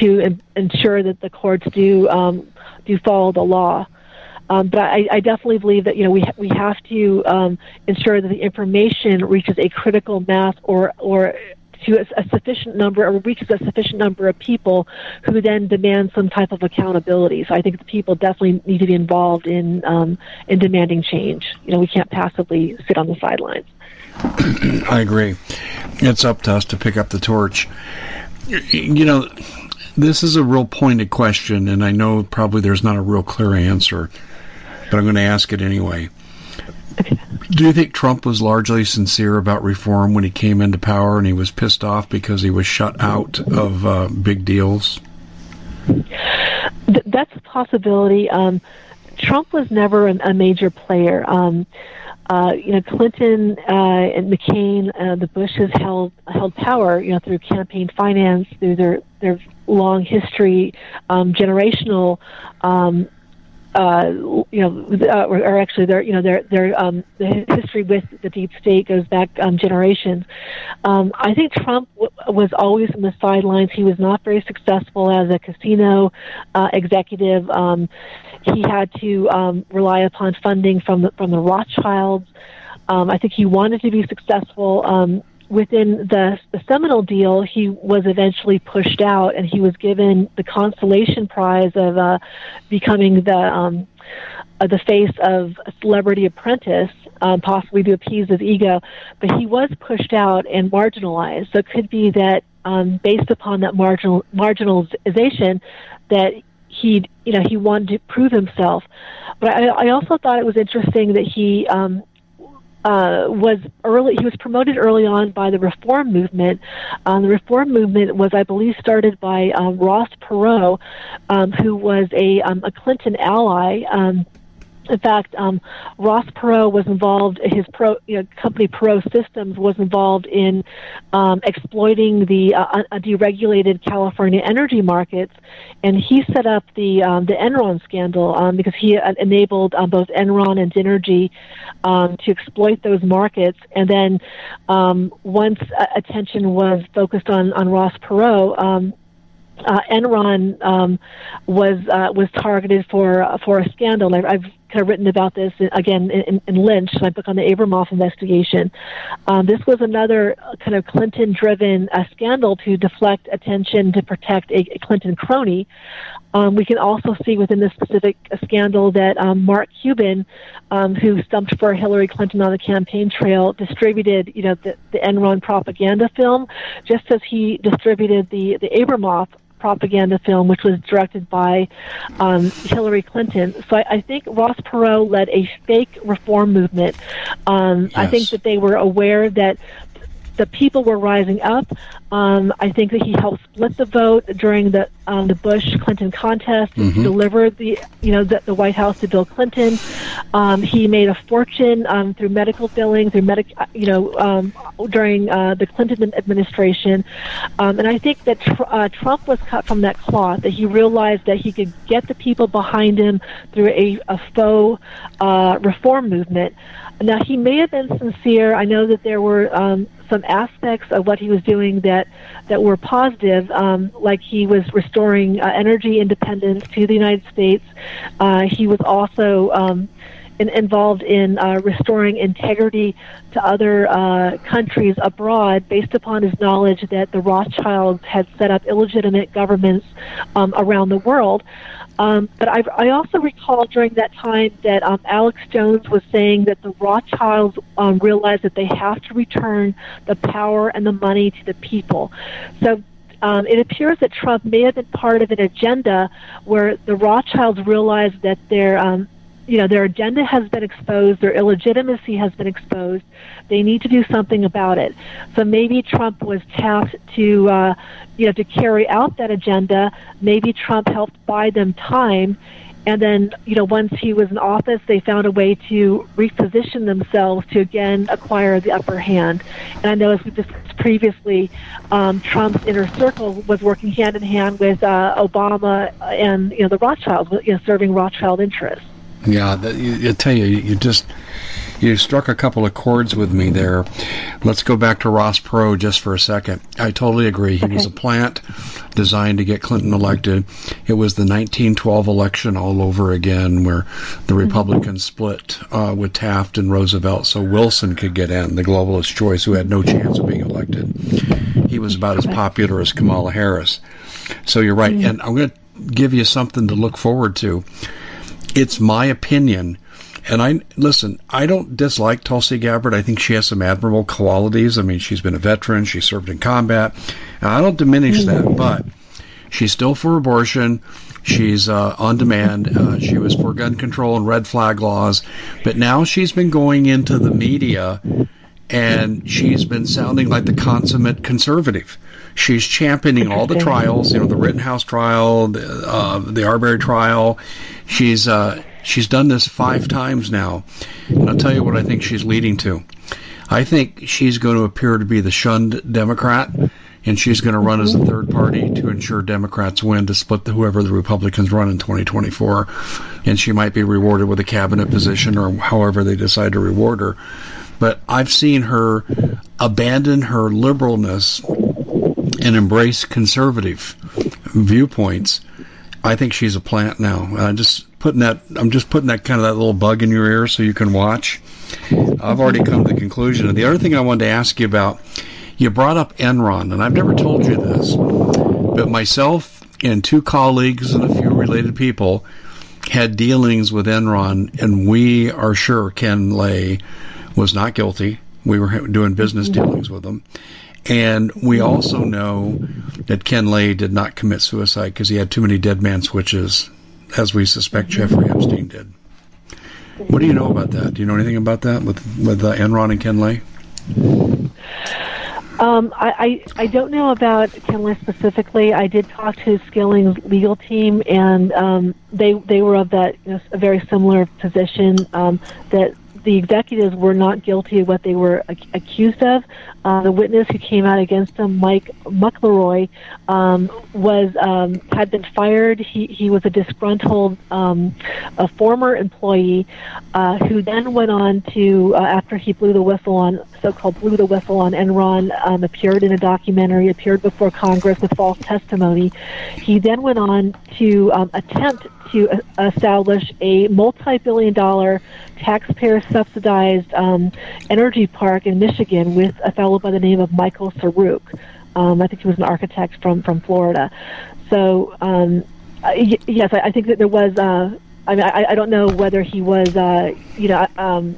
to ensure that the courts do um, do follow the law. Um, but I, I, definitely believe that you know we ha- we have to um, ensure that the information reaches a critical mass or or to a, a, sufficient number or reaches a sufficient number of people who then demand some type of accountability. So I think the people definitely need to be involved in um, in demanding change. You know, we can't passively sit on the sidelines. I agree. It's up to us to pick up the torch. You know, this is a real pointed question, and I know probably there's not a real clear answer, but I'm going to ask it anyway. Do you think Trump was largely sincere about reform when he came into power and he was pissed off because he was shut out of uh, big deals? Th- that's a possibility. Um, Trump was never an, a major player. Um, uh, you know, Clinton uh, and McCain, uh, the Bushes held held power, you know, through campaign finance, through their their long history, um, generational um, uh, you know, uh, or, or, actually, their you know their their um, the history with the deep state goes back um, generations. Um, I think Trump w- was always on the sidelines. He was not very successful as a casino uh, executive. Um, he had to um, rely upon funding from the, from the Rothschilds. Um, I think he wanted to be successful. Um, within the, the deal, he was eventually pushed out, and he was given the consolation prize of uh, becoming the um, uh, the face of a Celebrity Apprentice, um, possibly to appease his ego. But he was pushed out and marginalized. So it could be that, um, based upon that marginal marginalization, that he you know he wanted to prove himself. But I, I also thought it was interesting that he um, uh, was early. He was promoted early on by the Reform movement. Um, the Reform movement was, I believe, started by um, Ross Perot, um, who was a, um, a Clinton ally. Um, in fact, um, Ross Perot was involved. His pro, you know, company Perot Systems was involved in um, exploiting the uh, deregulated California energy markets, and he set up the um, the Enron scandal um, because he uh, enabled um, both Enron and Dynegy um, to exploit those markets. And then once uh, attention was focused on on Ross Perot. Uh, Enron um, was uh, was targeted for for a scandal. I've, I've kind of written about this again in, in Lynched, my book on the Abramoff investigation. Um, this was another kind of Clinton-driven uh, scandal to deflect attention to protect a, a Clinton crony. Um, we can also see within this specific scandal that um, Mark Cuban, um, who stumped for Hillary Clinton on the campaign trail, distributed, you know, the, the Enron propaganda film, just as he distributed the the Abramoff propaganda film, which was directed by um, Hillary Clinton. So I, I, think Ross Perot led a fake reform movement. Um, yes. I think that they were aware that the people were rising up. Um, I think that he helped split the vote during the um, the Bush Clinton contest. Mm-hmm. He delivered the you know the, the White House to Bill Clinton. Um, he made a fortune um, through medical billing, through medic you know um, during uh, the Clinton administration. Um, and I think that tr- uh, Trump was cut from that cloth. That he realized that he could get the people behind him through a, a faux uh, reform movement. Now he may have been sincere. I know that there were um, some aspects of what he was doing that that were positive, um, like he was restoring uh, energy independence to the United States. Uh, he was also um, in, involved in uh, restoring integrity to other uh, countries abroad based upon his knowledge that the Rothschilds had set up illegitimate governments um, around the world. Um, but I, I also recall during that time that um, Alex Jones was saying that the Rothschilds um, realized that they have to return the power and the money to the people. So um, it appears that Trump may have been part of an agenda where the Rothschilds realized that their um, you know their agenda has been exposed, their illegitimacy has been exposed. They need to do something about it. So maybe Trump was tapped to uh, you know to carry out that agenda. Maybe Trump helped buy them time. And then, you know, once he was in office, they found a way to reposition themselves to again acquire the upper hand. And I know, as we discussed previously, um, Trump's inner circle was working hand in hand with uh, Obama and you know the Rothschilds, you know, serving Rothschild interests. Yeah, the, I tell you, you just you struck a couple of chords with me there. Let's go back to Ross Perot just for a second. I totally agree. He okay. was a plant designed to get Clinton elected. It was the 1912 election all over again, where the mm-hmm. Republicans split uh, with Taft and Roosevelt, so Wilson could get in, the globalist choice, who had no chance of being elected. He was about as popular as Kamala Harris. So you're right, mm-hmm. and I'm going to give you something to look forward to it's my opinion. And I listen. I don't dislike Tulsi Gabbard. I think she has some admirable qualities. I mean, she's been a veteran. She served in combat. And I don't diminish that, but she's still for abortion. She's uh, on demand. Uh, she was for gun control and red flag laws, but now she's been going into the media, and she's been sounding like the consummate conservative. She's championing all the trials, you know, the Rittenhouse trial, the, uh, the Arbery trial. She's uh, She's done this five times now. And I'll tell you what I think she's leading to. I think she's going to appear to be the shunned Democrat, and she's going to run as a third party to ensure Democrats win to split the, whoever the Republicans run in 2024. And she might be rewarded with a cabinet position or however they decide to reward her. But I've seen her abandon her liberalness and embrace conservative viewpoints. I think she's a plant now. I just putting that. I'm just putting that kind of that little bug in your ear so you can watch. I've already come to the conclusion. And the other thing I wanted to ask you about, you brought up Enron, and I've never told you this, but myself and two colleagues and a few related people had dealings with Enron, and we are sure Ken Lay was not guilty. We were doing business dealings with them. And we also know that Ken Lay did not commit suicide because he had too many dead man switches, as we suspect Jeffrey Epstein did. What do you know about that? Do you know anything about that with with uh, Enron and Ken Lay? Um, I, I, I don't know about Ken Lay specifically. I did talk to Skilling's legal team, and um, they they were of that you know, a very similar position um, that the executives were not guilty of what they were ac- accused of. Uh, the witness who came out against them, Mike McElroy, um, was um, had been fired. He he was a disgruntled um, a former employee uh, who then went on to uh, after he blew the whistle on so-called blew the whistle on Enron, um, appeared in a documentary, appeared before Congress with false testimony. He then went on to um, attempt to establish a multi-billion dollar taxpayer subsidized um, energy park in Michigan with a fellow by the name of Michael Saruk. Um, I think he was an architect from, from Florida. So, um, y- yes, I, I think that there was, uh, I mean, I, I don't know whether he was, uh, you know, um,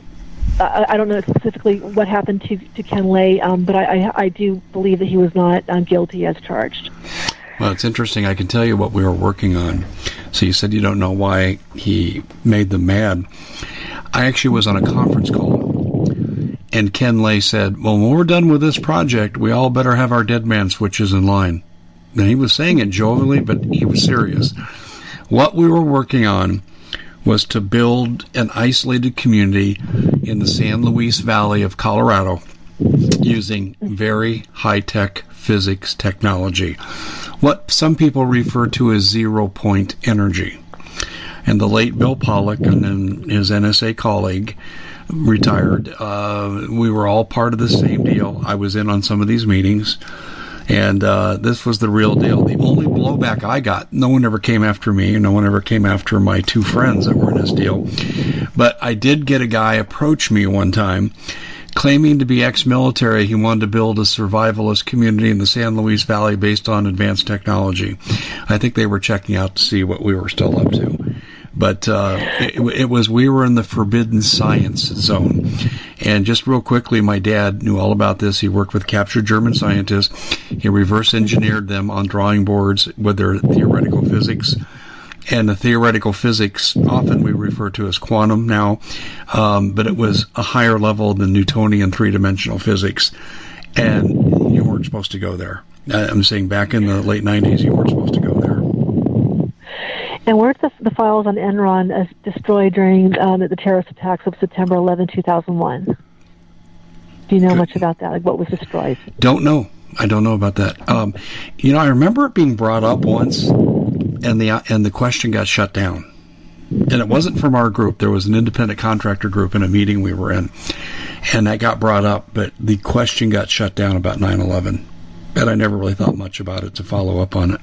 I, I don't know specifically what happened to, to Ken Lay, um, but I, I, I do believe that he was not um, guilty as charged. Well, it's interesting. I can tell you what we were working on. So you said you don't know why he made them mad. I actually was on a conference call, and Ken Lay said, "Well, when we're done with this project, we all better have our dead man switches in line." And he was saying it jovially, but he was serious. What we were working on was to build an isolated community in the San Luis Valley of Colorado using very high tech physics technology, what some people refer to as zero point energy. And the late Bill Pollock and then his NSA colleague retired. Uh, we were all part of the same deal. I was in on some of these meetings. And uh, this was the real deal. The only blowback I got, no one ever came after me, and no one ever came after my two friends that were in this deal. But I did get a guy approach me one time claiming to be ex-military, he wanted to build a survivalist community in the San Luis Valley based on advanced technology. I think they were checking out to see what we were still up to. But uh, it, it was we were in the forbidden science zone. And just real quickly, my dad knew all about this. He worked with captured German scientists. He reverse engineered them on drawing boards with their theoretical physics and the theoretical physics often we refer to as quantum now, um, but it was a higher level than Newtonian three dimensional physics, and you weren't supposed to go there. I'm saying back in the late 90s, you weren't supposed to go there. And were the, the files on Enron as destroyed during um, the terrorist attacks of September 11, 2001? Do you know Good. much about that? Like what was destroyed? Don't know. I don't know about that. Um, you know, I remember it being brought up once and the and the question got shut down. And it wasn't from our group. There was an independent contractor group in a meeting we were in, and that got brought up. But the question got shut down about 9/11, and I never really thought much about it to follow up on it.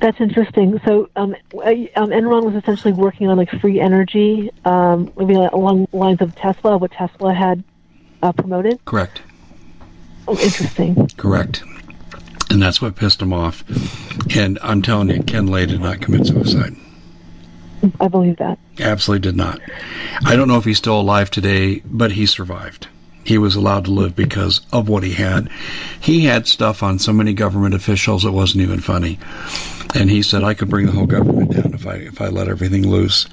That's interesting. So, um, um, Enron was essentially working on like free energy, um, maybe along the lines of Tesla, what Tesla had uh, promoted. Correct. Oh, interesting. Correct. And that's what pissed him off. And I'm telling you, Ken Lay did not commit suicide. I believe that. Absolutely did not. I don't know if he's still alive today, but he survived. He was allowed to live because of what he had. He had stuff on so many government officials it wasn't even funny. And he said I could bring the whole government down if I if I let everything loose.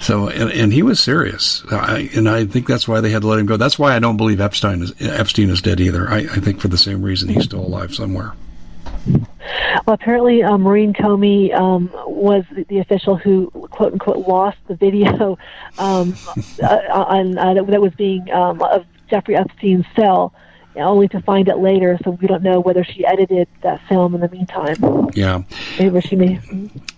So and, and he was serious, I, and I think that's why they had to let him go. That's why I don't believe Epstein is Epstein is dead either. I, I think for the same reason he's still alive somewhere. Well, apparently, uh, Maureen Comey um, was the, the, official who quote unquote lost the video um, uh, on uh, that was being um, of Jeffrey Epstein's cell only to find it later. So we don't know whether she edited that film in the meantime. Yeah, maybe she may.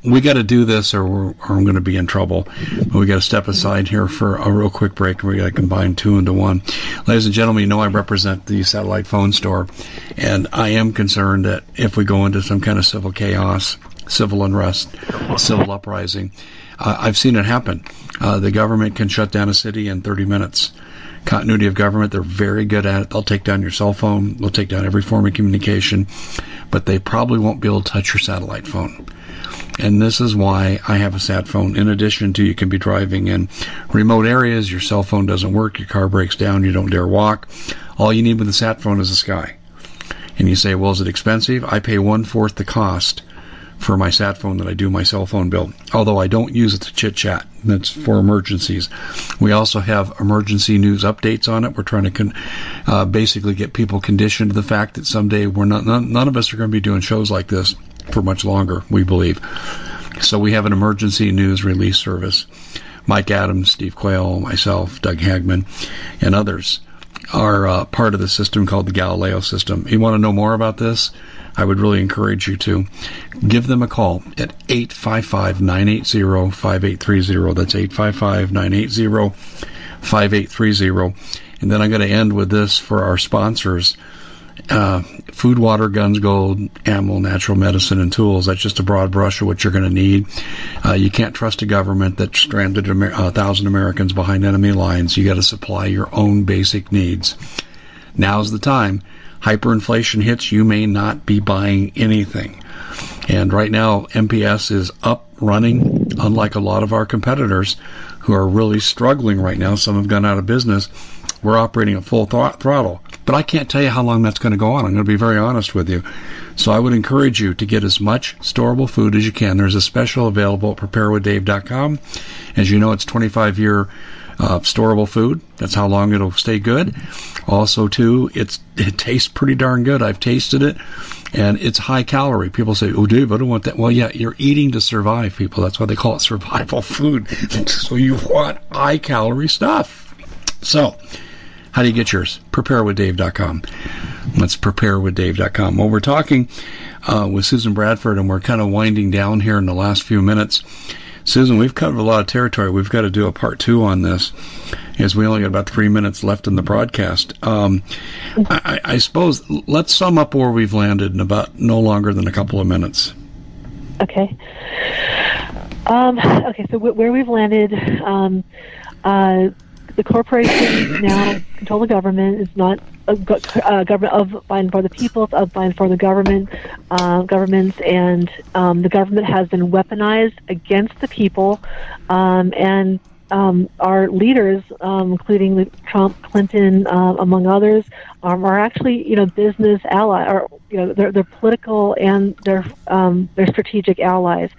We got to do this, or, or I'm going to be in trouble. But we got to step aside here for a real quick break. We got to combine two into one. Ladies and gentlemen, you know I represent the satellite phone store, and I am concerned that if we go into some kind of civil chaos, civil unrest, civil uprising, uh, I've seen it happen. Uh, the government can shut down a city in 30 minutes continuity of government. They're very good at it. They'll take down your cell phone. They'll take down every form of communication, but they probably won't be able to touch your satellite phone. And this is why I have a sat phone. In addition to you can be driving in remote areas, your cell phone doesn't work, your car breaks down, you don't dare walk. All you need with a sat phone is a sky. And you say, well, is it expensive? I pay one fourth the cost for my sat phone that I do my cell phone bill. Although I don't use it to chit chat. That's for emergencies. We also have emergency news updates on it. We're trying to con- uh, basically get people conditioned to the fact that someday we're not none, none of us are going to be doing shows like this for much longer. We believe. So we have an emergency news release service. Mike Adams, Steve Quayle, myself, Doug Hagmann, and others are uh, part of the system called the Galileo system. You want to know more about this? I would really encourage you to give them a call at 855 980 5830. That's 855 980 5830. And then I'm going to end with this for our sponsors. Uh, food, water, guns, gold, ammo, natural medicine, and tools. That's just a broad brush of what you're going to need. Uh, you can't trust a government that stranded a thousand Americans behind enemy lines. You got to supply your own basic needs. Now's the time hyperinflation hits, you may not be buying anything. And right now, MPS is up running, unlike a lot of our competitors who are really struggling right now. Some have gone out of business. We're operating at full th- throttle. But I can't tell you how long that's going to go on. I'm going to be very honest with you. So I would encourage you to get as much storable food as you can. There's a special available at preparewithdave.com. As you know, it's 25 year uh, storable food. That's how long it'll stay good. Also, too, it's it tastes pretty darn good. I've tasted it, and it's high calorie. People say, "Oh, Dave, I don't want that." Well, yeah, you're eating to survive, people. That's why they call it survival food. so you want high calorie stuff. So, how do you get yours? Preparewithdave.com. That's preparewithdave.com. Well, we're talking uh, with Susan Bradford, and we're kind of winding down here in the last few minutes. Susan, we've covered a lot of territory. We've got to do a part two on this, as we only got about three minutes left in the broadcast. Um, I, I, suppose let's sum up where we've landed in about no longer than a couple of minutes. Okay. Um, okay, so where we've landed, um, uh, the corporation now control the government. It's not a uh, government of by and for the people, It's of by and for the government, uh, governments, and um, the government has been weaponized against the people, um, and um, our leaders, um, including Trump, Clinton, uh, among others, um, are actually you know business allies, or you know they're, they're political and they're um, they're strategic allies.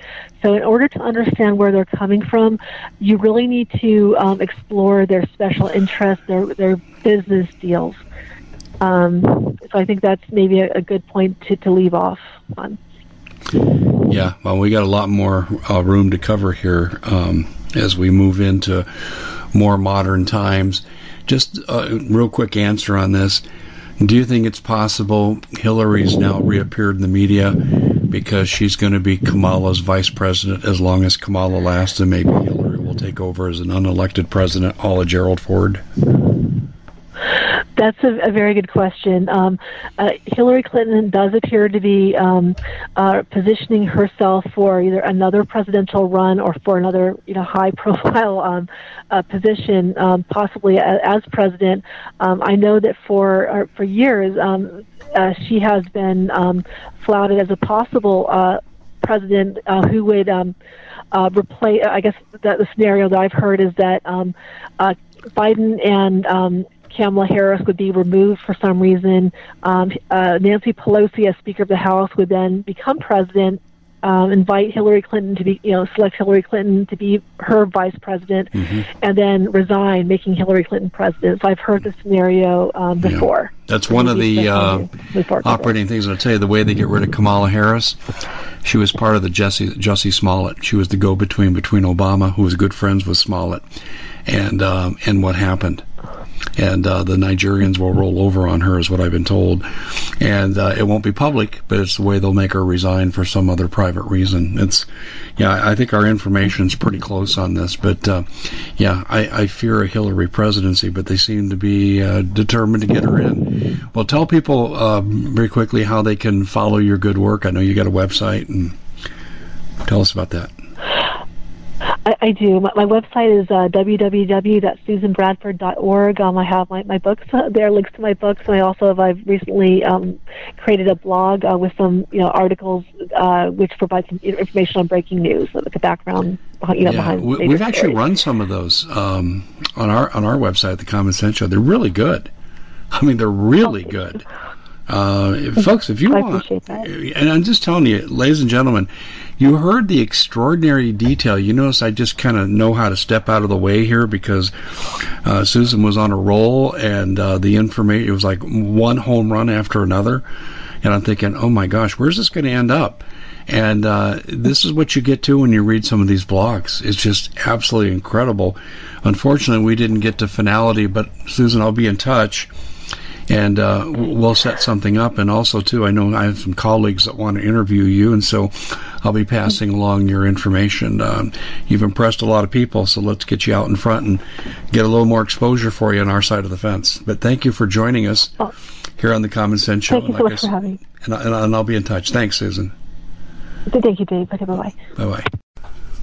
So in order to understand where they're coming from, you really need to um, explore their special interests, their their business deals. Um, so I think that's maybe a, a good point to, to leave off on. Yeah, well, we got a lot more uh, room to cover here um, as we move into more modern times. Just a real quick answer on this. Do you think it's possible Hillary's now reappeared in the media because she's going to be Kamala's vice president as long as Kamala lasts, and maybe Hillary will take over as an unelected president, a la Gerald Ford? That's a, a very good question. Um, uh, Hillary Clinton does appear to be um, uh, positioning herself for either another presidential run or for another, you know, high-profile um, uh, position, um, possibly as, as president. Um, I know that for uh, for years um, uh, she has been flouted as a possible uh, president who would. replace. I guess that the scenario that I've heard is that Biden and um, Kamala Harris would be removed for some reason. Um, uh, Nancy Pelosi, as Speaker of the House, would then become president um, invite Hillary Clinton to be, you know, select Hillary Clinton to be her vice president, Mm-hmm. and then resign, making Hillary Clinton president. So I've heard this scenario um, before. That's one of the uh, Move forward with it. operating things. I'll tell you the way they get rid of Kamala Harris. She was part of the Jesse Jussie Smollett. She was the go-between between Obama, who was good friends with Smollett, and um, and what happened. And uh, the Nigerians will roll over on her, is what I've been told. And uh, it won't be public, but it's the way they'll make her resign for some other private reason. It's, yeah, I think our information's pretty close on this. But uh, yeah, I, I fear a Hillary presidency, but they seem to be uh, determined to get her in. Well, tell people uh, very quickly how they can follow your good work. I know you got a website, and tell us about that. I, I do. My, my website is uh, www.susanbradford.org. Um, I have my, my books uh, there, links to my books, and I also have I've recently um, created a blog uh, with some you know articles uh, which provide some information on breaking news, like the background behind you know behind. We, we've actually run some of those um, on our on our website, the Common Sense Show. They're really good. I mean, they're really good. Uh, folks, if you I want, appreciate that. and I'm just telling you, ladies and gentlemen, you heard the extraordinary detail. You notice I just kind of know how to step out of the way here because uh, Susan was on a roll, and uh, the information it was like one home run after another, and I'm thinking, oh my gosh, where's this going to end up? And uh, this is what you get to when you read some of these blogs. It's just absolutely incredible. Unfortunately, we didn't get to finality, but Susan, I'll be in touch and uh, we'll set something up. And also, too, I know I have some colleagues that want to interview you, and so I'll be passing along your information. Um, you've impressed a lot of people, so let's get you out in front and get a little more exposure for you on our side of the fence. But thank you for joining us Oh. here on the Common Sense Show. Thank you so like much I for having me. and, I- and, I- and I'll be in touch. Thanks, Susan. Thank you, Dave. Okay, bye bye. Bye bye.